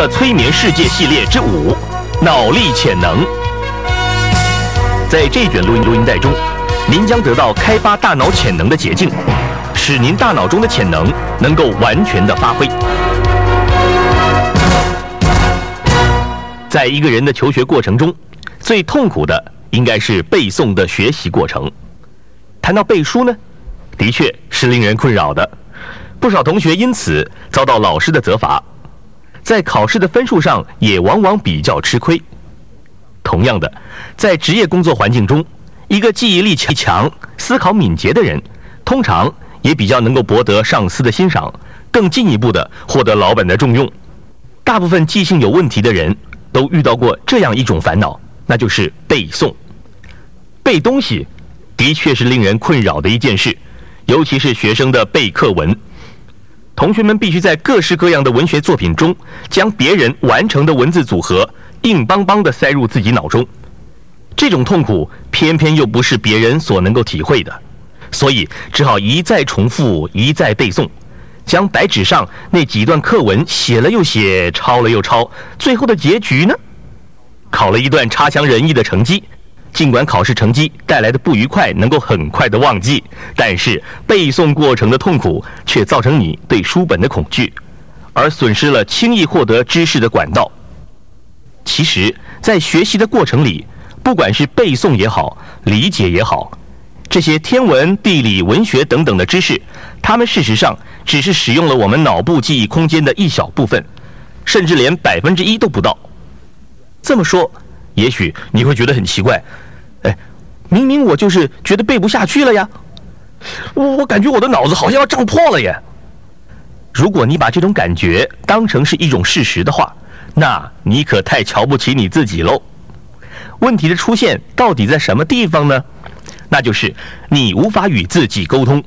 的催眠世界系列之五——脑力潜能。在这卷录音录音带中，您将得到开发大脑潜能的捷径，使您大脑中的潜能能够完全的发挥。在一个人的求学过程中，最痛苦的应该是背诵的学习过程。谈到背书呢，的确是令人困扰的。不少同学因此遭到老师的责罚，在考试的分数上也往往比较吃亏。同样的，在职业工作环境中，一个记忆力强、思考敏捷的人，通常也比较能够博得上司的欣赏，更进一步的获得老板的重用。大部分记性有问题的人都遇到过这样一种烦恼，那就是背诵。背东西的确是令人困扰的一件事，尤其是学生的背课文。同学们必须在各式各样的文学作品中，将别人完成的文字组合硬邦邦地塞入自己脑中。这种痛苦偏偏又不是别人所能够体会的，所以只好一再重复，一再背诵，将白纸上那几段课文写了又写，抄了又抄，最后的结局呢？考了一段差强人意的成绩。尽管考试成绩带来的不愉快能够很快的忘记，但是背诵过程的痛苦却造成你对书本的恐惧，而损失了轻易获得知识的管道。其实，在学习的过程里，不管是背诵也好，理解也好，这些天文、地理、文学等等的知识，它们事实上只是使用了我们脑部记忆空间的一小部分，甚至连百分之一都不到。这么说。也许你会觉得很奇怪，哎，明明我就是觉得背不下去了呀，我我感觉我的脑子好像要胀破了耶。如果你把这种感觉当成是一种事实的话，那你可太瞧不起你自己喽。问题的出现到底在什么地方呢？那就是你无法与自己沟通。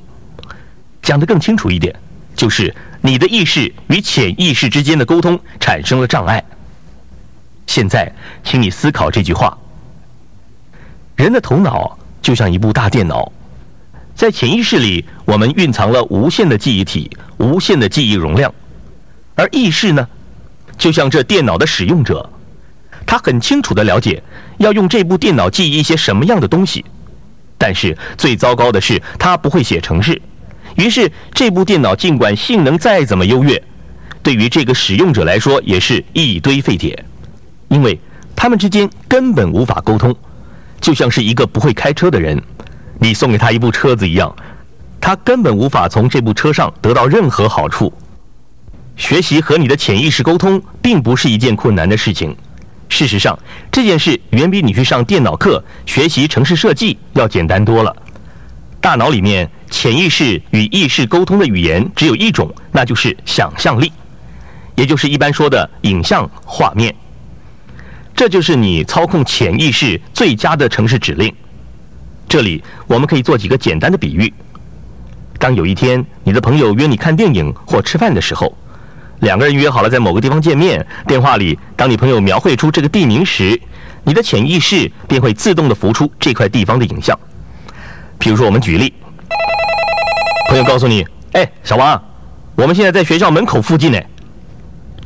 讲得更清楚一点，就是你的意识与潜意识之间的沟通产生了障碍。现在，请你思考这句话：人的头脑就像一部大电脑，在潜意识里，我们蕴藏了无限的记忆体、无限的记忆容量；而意识呢，就像这电脑的使用者，他很清楚的了解要用这部电脑记忆一些什么样的东西。但是最糟糕的是，他不会写程式，于是这部电脑尽管性能再怎么优越，对于这个使用者来说，也是一堆废铁。因为他们之间根本无法沟通，就像是一个不会开车的人，你送给他一部车子一样，他根本无法从这部车上得到任何好处。学习和你的潜意识沟通，并不是一件困难的事情。事实上，这件事远比你去上电脑课学习城市设计要简单多了。大脑里面潜意识与意识沟通的语言只有一种，那就是想象力，也就是一般说的影像画面。这就是你操控潜意识最佳的城市指令。这里我们可以做几个简单的比喻。当有一天你的朋友约你看电影或吃饭的时候，两个人约好了在某个地方见面。电话里，当你朋友描绘出这个地名时，你的潜意识便会自动的浮出这块地方的影像。比如说，我们举例，朋友告诉你：“哎，小王，我们现在在学校门口附近呢。”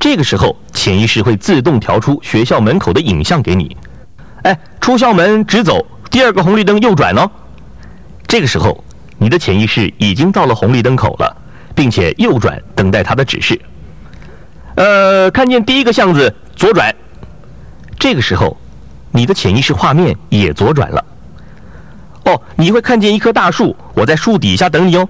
这个时候，潜意识会自动调出学校门口的影像给你。哎，出校门直走，第二个红绿灯右转哦。这个时候，你的潜意识已经到了红绿灯口了，并且右转等待它的指示。呃，看见第一个巷子左转。这个时候，你的潜意识画面也左转了。哦，你会看见一棵大树，我在树底下等你哦。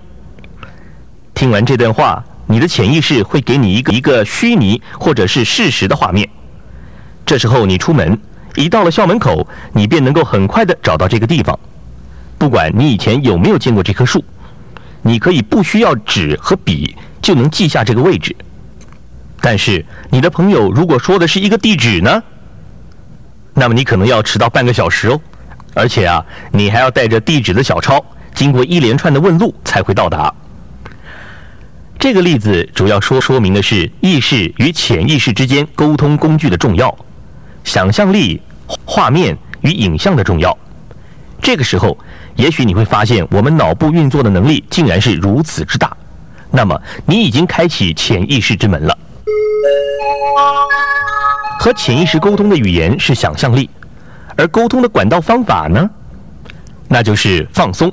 听完这段话。你的潜意识会给你一个一个虚拟或者是事实的画面，这时候你出门，一到了校门口，你便能够很快的找到这个地方。不管你以前有没有见过这棵树，你可以不需要纸和笔就能记下这个位置。但是你的朋友如果说的是一个地址呢，那么你可能要迟到半个小时哦，而且啊，你还要带着地址的小抄，经过一连串的问路才会到达。这个例子主要说说明的是意识与潜意识之间沟通工具的重要，想象力、画面与影像的重要。这个时候，也许你会发现我们脑部运作的能力竟然是如此之大。那么，你已经开启潜意识之门了。和潜意识沟通的语言是想象力，而沟通的管道方法呢，那就是放松。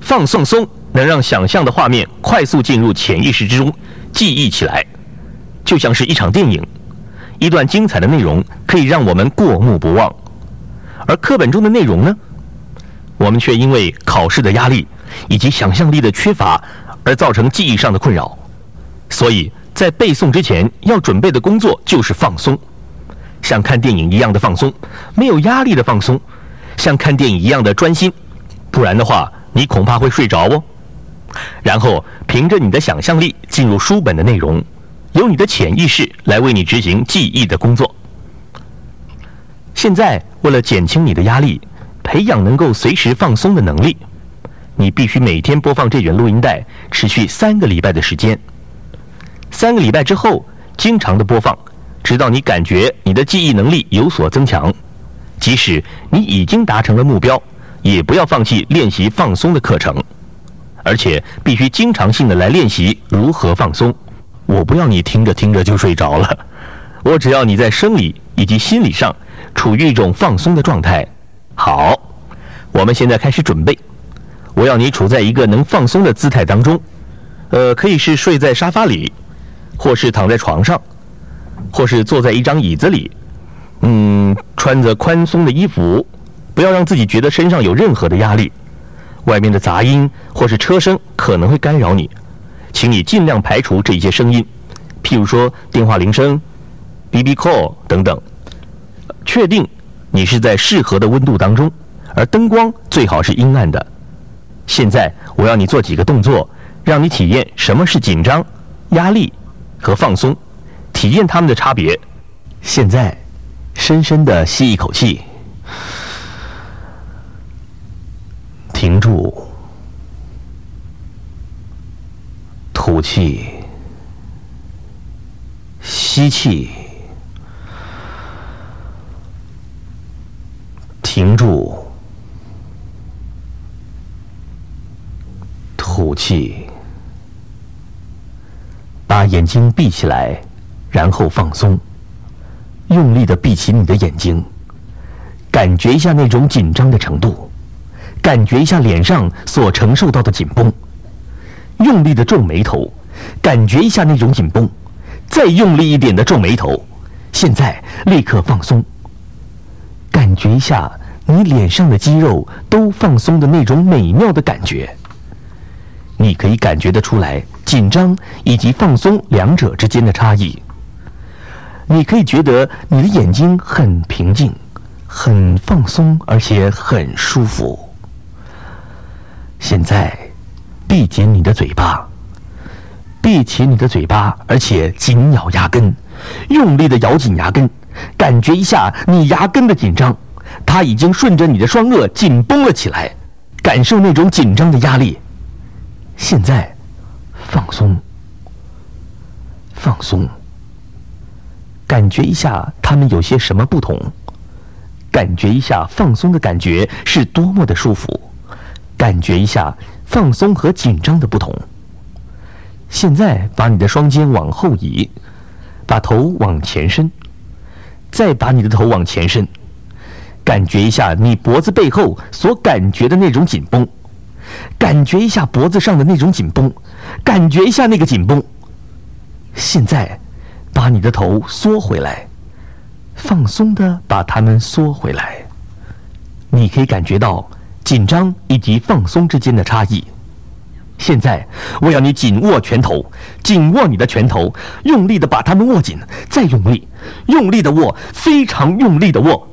放松松能让想象的画面快速进入潜意识之中，记忆起来，就像是一场电影，一段精彩的内容可以让我们过目不忘。而课本中的内容呢，我们却因为考试的压力以及想象力的缺乏而造成记忆上的困扰，所以。在背诵之前要准备的工作就是放松，像看电影一样的放松，没有压力的放松，像看电影一样的专心，不然的话你恐怕会睡着哦。然后凭着你的想象力进入书本的内容，由你的潜意识来为你执行记忆的工作。现在为了减轻你的压力，培养能够随时放松的能力，你必须每天播放这卷录音带，持续三个礼拜的时间。三个礼拜之后，经常的播放，直到你感觉你的记忆能力有所增强。即使你已经达成了目标，也不要放弃练习放松的课程，而且必须经常性的来练习如何放松。我不要你听着听着就睡着了，我只要你在生理以及心理上处于一种放松的状态。好，我们现在开始准备。我要你处在一个能放松的姿态当中，呃，可以是睡在沙发里。或是躺在床上，或是坐在一张椅子里，嗯，穿着宽松的衣服，不要让自己觉得身上有任何的压力。外面的杂音或是车声可能会干扰你，请你尽量排除这些声音，譬如说电话铃声、BB call 等等。确定你是在适合的温度当中，而灯光最好是阴暗的。现在我要你做几个动作，让你体验什么是紧张、压力。和放松，体验它们的差别。现在，深深的吸一口气，停住，气，吸气，停住，吐气。把眼睛闭起来，然后放松，用力的闭起你的眼睛，感觉一下那种紧张的程度，感觉一下脸上所承受到的紧绷，用力的皱眉头，感觉一下那种紧绷，再用力一点的皱眉头，现在立刻放松，感觉一下你脸上的肌肉都放松的那种美妙的感觉。你可以感觉得出来紧张以及放松两者之间的差异。你可以觉得你的眼睛很平静、很放松，而且很舒服。现在，闭紧你的嘴巴，闭起你的嘴巴，而且紧咬牙根，用力的咬紧牙根，感觉一下你牙根的紧张，它已经顺着你的双颚紧绷了起来，感受那种紧张的压力。现在，放松，放松，感觉一下他们有些什么不同？感觉一下放松的感觉是多么的舒服？感觉一下放松和紧张的不同。现在把你的双肩往后移，把头往前伸，再把你的头往前伸，感觉一下你脖子背后所感觉的那种紧绷。感觉一下脖子上的那种紧绷，感觉一下那个紧绷。现在，把你的头缩回来，放松的把它们缩回来。你可以感觉到紧张以及放松之间的差异。现在，我要你紧握拳头，紧握你的拳头，用力的把它们握紧，再用力，用力的握，非常用力的握。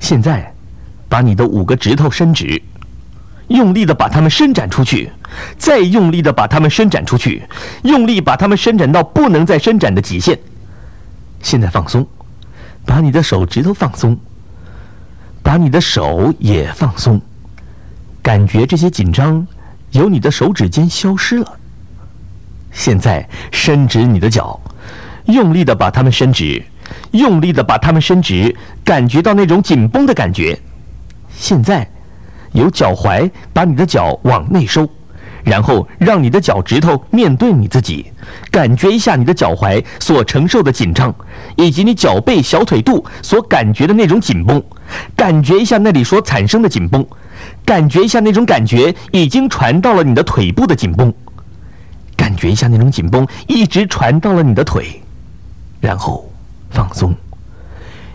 现在，把你的五个指头伸直。用力的把它们伸展出去，再用力的把它们伸展出去，用力把它们伸展到不能再伸展的极限。现在放松，把你的手指头放松，把你的手也放松，感觉这些紧张由你的手指间消失了。现在伸直你的脚，用力的把它们伸直，用力的把它们伸直，感觉到那种紧绷的感觉。现在。由脚踝把你的脚往内收，然后让你的脚趾头面对你自己，感觉一下你的脚踝所承受的紧张，以及你脚背、小腿肚所感觉的那种紧绷，感觉一下那里所产生的紧绷，感觉一下那种感觉已经传到了你的腿部的紧绷，感觉一下那种紧绷一直传到了你的腿，然后放松。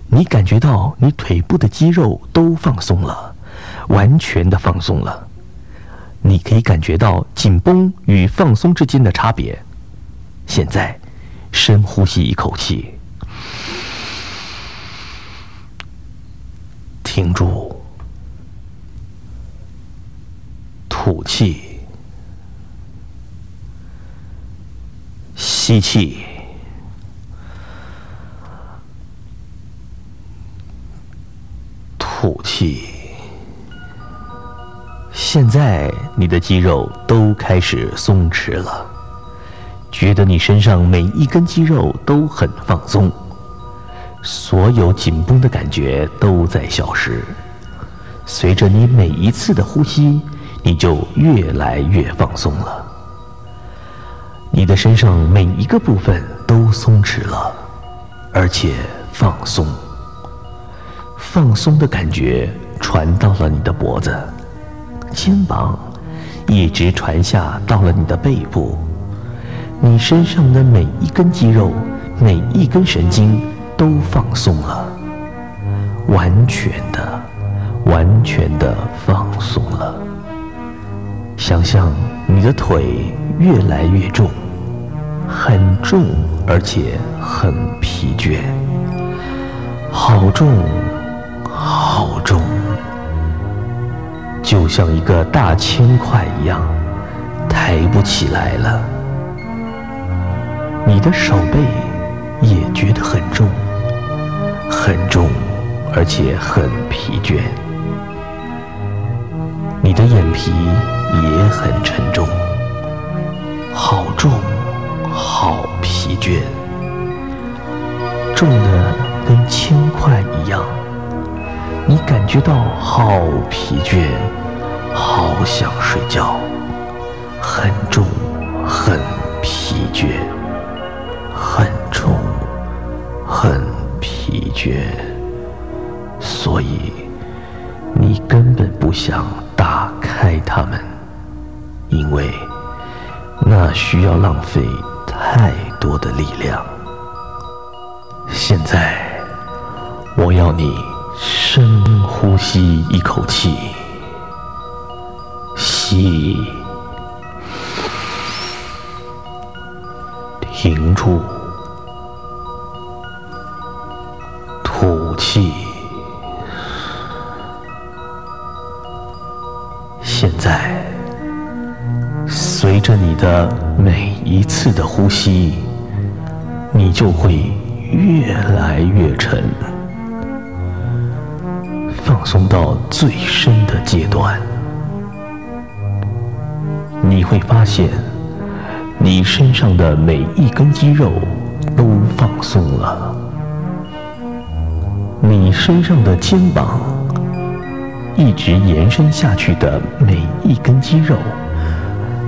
你感觉到你腿部的肌肉都放松了，完全的放松了。你可以感觉到紧绷与放松之间的差别。现在，深呼吸一口气，停住，吐气，吸气，吐气。现在你的肌肉都开始松弛了，觉得你身上每一根肌肉都很放松，所有紧绷的感觉都在消失。随着你每一次的呼吸，你就越来越放松了。你的身上每一个部分都松弛了，而且放松。放松的感觉传到了你的脖子。肩膀一直传下到了你的背部，你身上的每一根肌肉、每一根神经都放松了，完全的、完全的放松了。想象你的腿越来越重，很重，而且很疲倦，好重，好重。就像一个大铅块一样，抬不起来了。你的手背也觉得很重，很重，而且很疲倦。你的眼皮也很沉重，好重，好疲倦，重的跟铅块一样。感觉到好疲倦，好想睡觉，很重，很疲倦，很重，很疲倦，所以你根本不想打开它们，因为那需要浪费太多的力量。现在，我要你。深呼吸一口气，吸，停住，吐气。现在，随着你的每一次的呼吸，你就会越来越沉。放松到最深的阶段，你会发现，你身上的每一根肌肉都放松了，你身上的肩膀一直延伸下去的每一根肌肉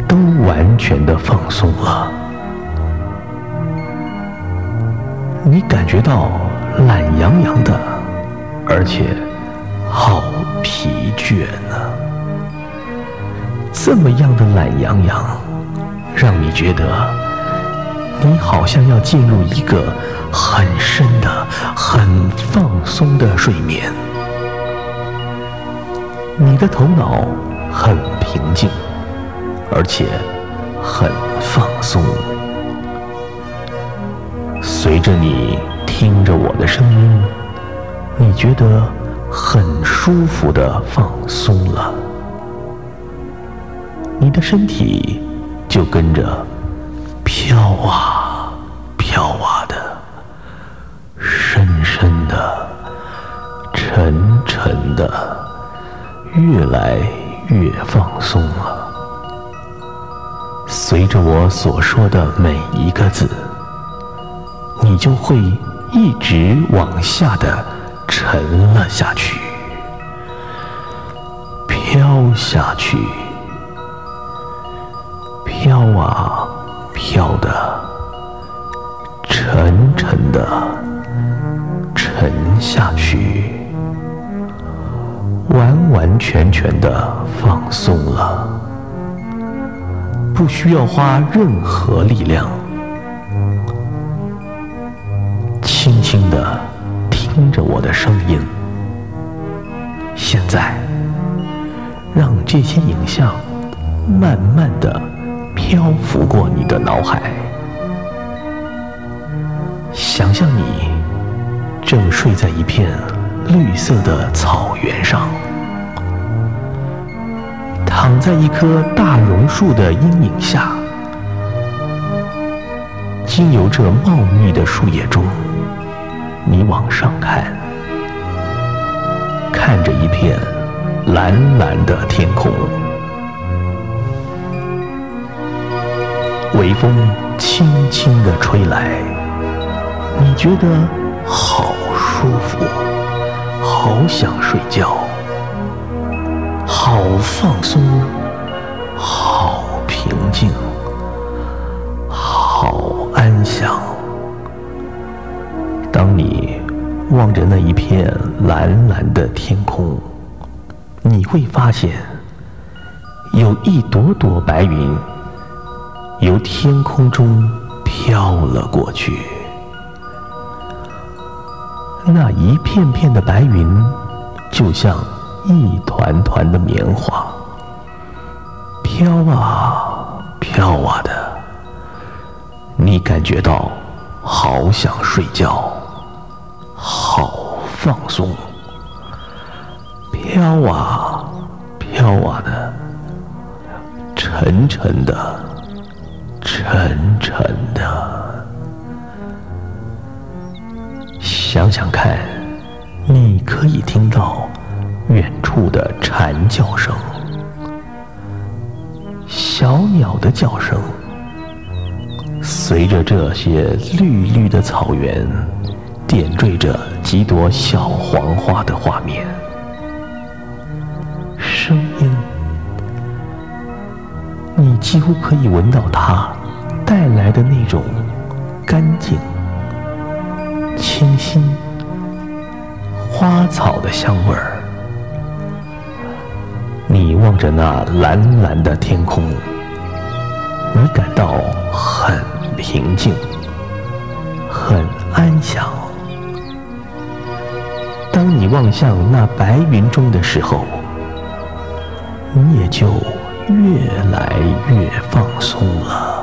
都完全的放松了，你感觉到懒洋洋的，而且。好疲倦啊！这么样的懒洋洋，让你觉得你好像要进入一个很深的、很放松的睡眠。你的头脑很平静，而且很放松。随着你听着我的声音，你觉得。很舒服的放松了，你的身体就跟着飘啊飘啊的，深深的、沉沉的，越来越放松了。随着我所说的每一个字，你就会一直往下的。沉了下去，飘下去，飘啊飘的、沉沉的沉下去，完完全全的放松了，不需要花任何力量，轻轻的听着我的声音。现在，让这些影像慢慢的漂浮过你的脑海。想象你正睡在一片绿色的草原上，躺在一棵大榕树的阴影下，经由这茂密的树叶中，你往上看。看着一片蓝蓝的天空，微风轻轻地吹来，你觉得好舒服，好想睡觉，好放松，好平静，好安详。当你。望着那一片蓝蓝的天空，你会发现，有一朵朵白云由天空中飘了过去。那一片片的白云，就像一团团的棉花，飘啊飘啊的，你感觉到好想睡觉。放松，飘啊飘啊的，沉沉的，沉沉的。想想看，你可以听到远处的蝉叫声，小鸟的叫声，随着这些绿绿的草原。点缀着几朵小黄花的画面，声音，你几乎可以闻到它带来的那种干净、清新、花草的香味儿。你望着那蓝蓝的天空，你感到很平静，很安详。当你望向那白云中的时候，你也就越来越放松了。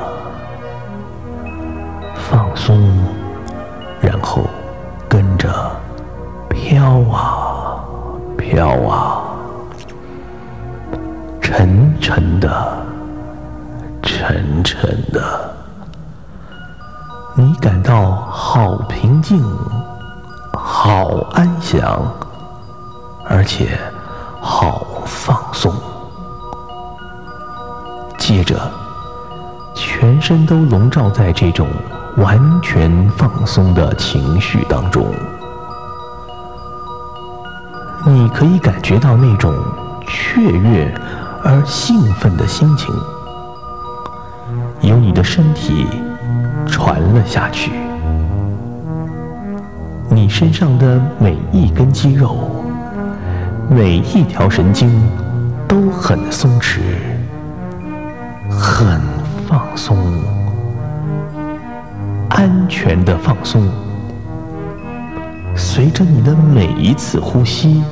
身都笼罩在这种完全放松的情绪当中。你可以感觉到那种雀跃而兴奋的心情，由你的身体传了下去。你身上的每一根肌肉、每一条神经都很松弛、很松、安全的放松。随着你的每一次呼吸，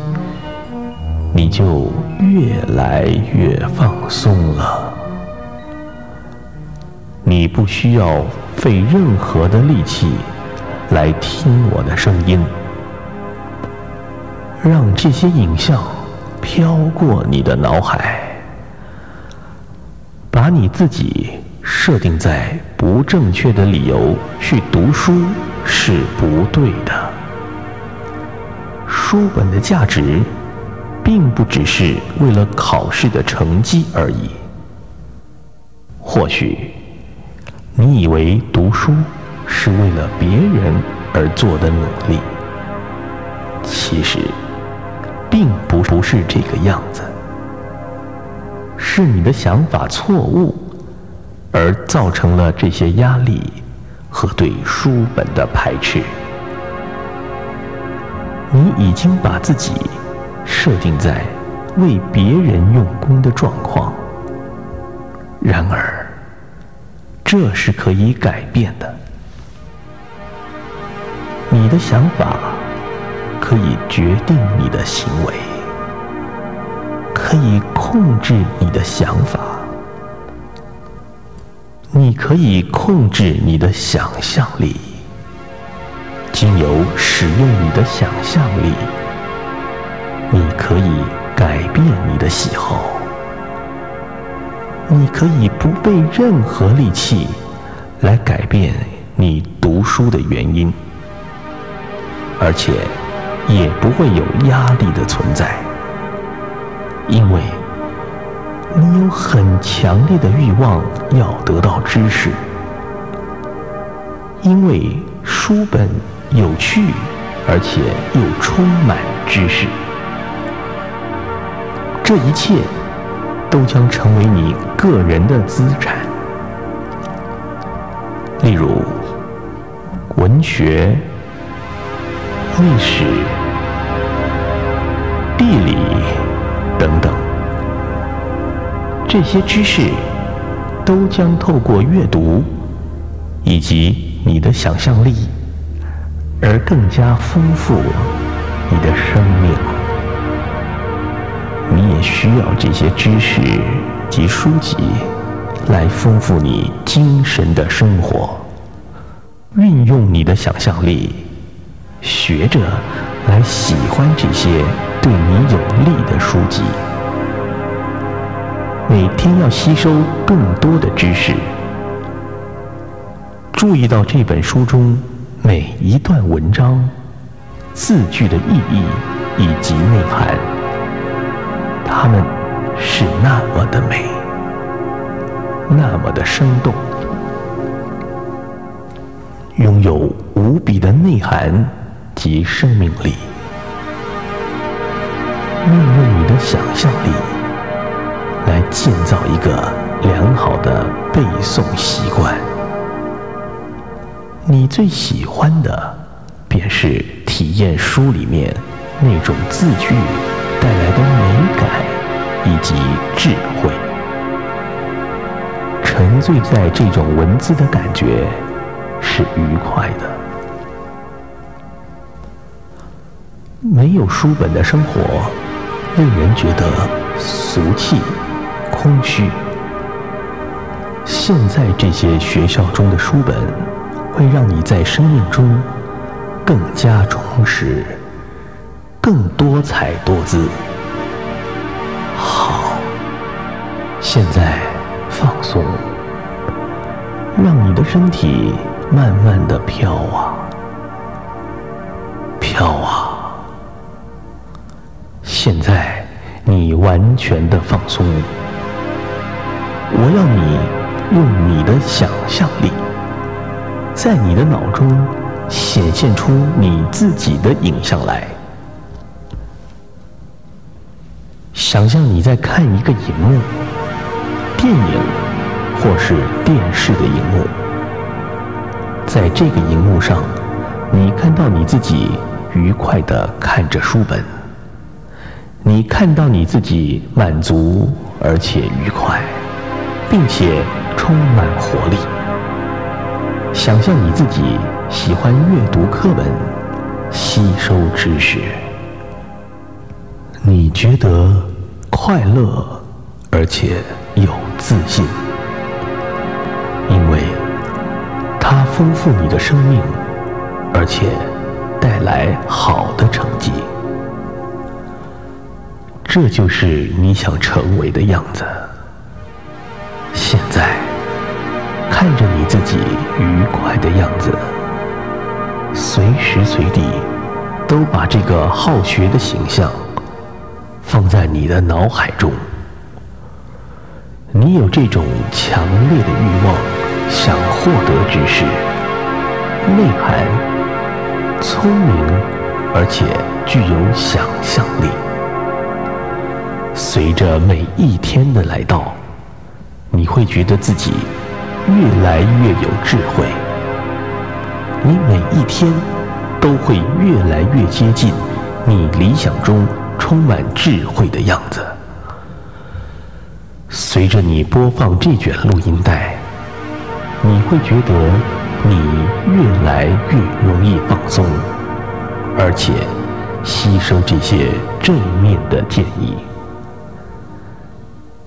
你就越来越放松了。你不需要费任何的力气。来听我的声音，让这些影像飘过你的脑海，把你自己设定在不正确的理由去读书是不对的。书本的价值，并不只是为了考试的成绩而已。或许，你以为读书。是为了别人而做的努力，其实并不不是这个样子。是你的想法错误，而造成了这些压力和对书本的排斥。你已经把自己设定在为别人用功的状况，然而这是可以改变的。你的想法可以决定你的行为，可以控制你的想法，你可以控制你的想象力。经由使用你的想象力，你可以改变你的喜好。你可以不费任何力气来改变你读书的原因，而且也不会有压力的存在，因为你有很强烈的欲望要得到知识，因为书本。有趣，而且又充满知识，这一切都将成为你个人的资产。例如，文学、历史、地理等等，这些知识都将透过阅读以及你的想象力。而更加丰富你的生命。你也需要这些知识及书籍来丰富你精神的生活。运用你的想象力，学着来喜欢这些对你有利的书籍。每天要吸收更多的知识。注意到这本书中。每一段文章字句的意义以及内涵，它们是那么的美，那么的生动，拥有无比的内涵及生命力。运用你的想象力来建造一个良好的背诵习惯。你最喜欢的，便是体验书里面那种字句带来的美感以及智慧。沉醉在这种文字的感觉是愉快的。没有书本的生活，令人觉得俗气、空虚。现在这些学校中的书本。会让你在生命中更加充实，更多彩多姿。好，现在放松，让你的身体慢慢的飘啊，飘啊。现在你完全的放松，我要你用你的想象力。在你的脑中显现出你自己的影像来，想象你在看一个荧幕，电影或是电视的荧幕，在这个荧幕上，你看到你自己愉快的看着书本，你看到你自己满足而且愉快，并且充满活力。想象你自己喜欢阅读课本，吸收知识，你觉得快乐而且有自信，因为它丰富你的生命，而且带来好的成绩。这就是你想成为的样子。现在。看着你自己愉快的样子，随时随地都把这个好学的形象放在你的脑海中。你有这种强烈的欲望，想获得知识、内涵、聪明，而且具有想象力。随着每一天的来到，你会觉得自己。越来越有智慧，你每一天都会越来越接近你理想中充满智慧的样子。随着你播放这卷录音带，你会觉得你越来越容易放松，而且吸收这些正面的建议。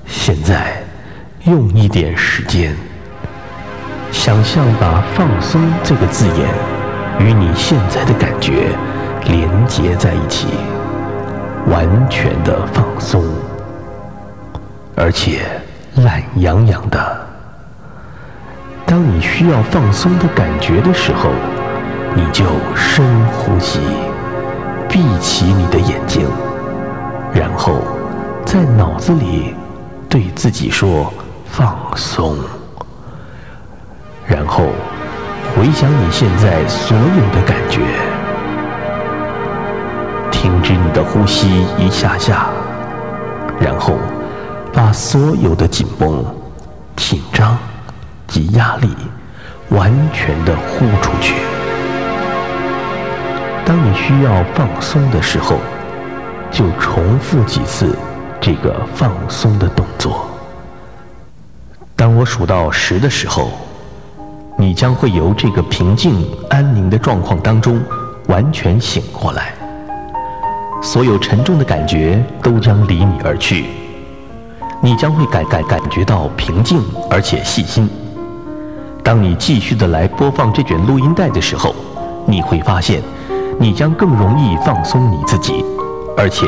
现在，用一点时间，想象把“放松”这个字眼与你现在的感觉连接在一起，完全的放松，而且懒洋洋的。当你需要放松的感觉的时候，你就深呼吸，闭起你的眼睛，然后在脑子里。对自己说放松，然后回想你现在所有的感觉，停止你的呼吸一下下，然后把所有的紧绷、紧张及压力完全的呼出去。当你需要放松的时候，就重复几次。这个放松的动作。数到十的时候，你将会由这个平静安宁的状况当中完全醒过来，所有沉重的感觉都将离你而去，你将会感感感觉到平静而且细心。当你继续的来播放这卷录音带的时候，你会发现，你将更容易放松你自己，而且。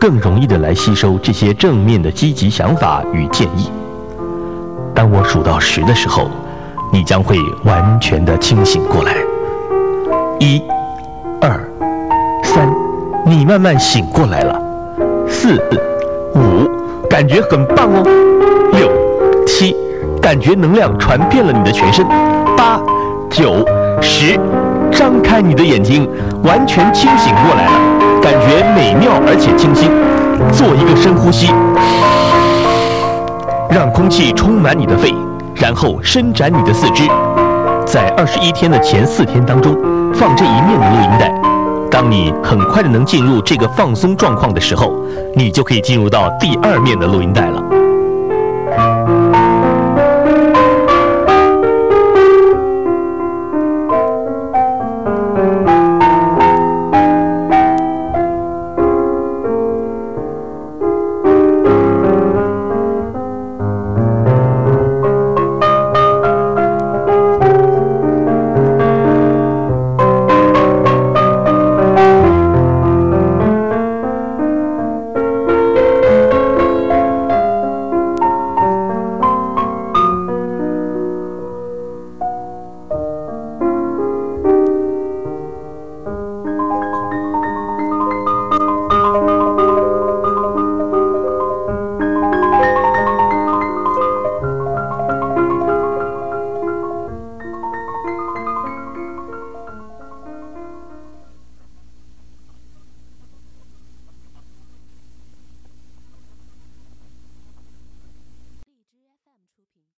更容易的来吸收这些正面的积极想法与建议。当我数到十的时候，你将会完全的清醒过来。一、二、三，你慢慢醒过来了。四、五，感觉很棒哦。六、七，感觉能量传遍了你的全身。八、九、十，张开你的眼睛，完全清醒过来了。感觉美妙而且清新，做一个深呼吸，让空气充满你的肺，然后伸展你的四肢。在二十一天的前四天当中，放这一面的录音带。当你很快的能进入这个放松状况的时候，你就可以进入到第二面的录音带了。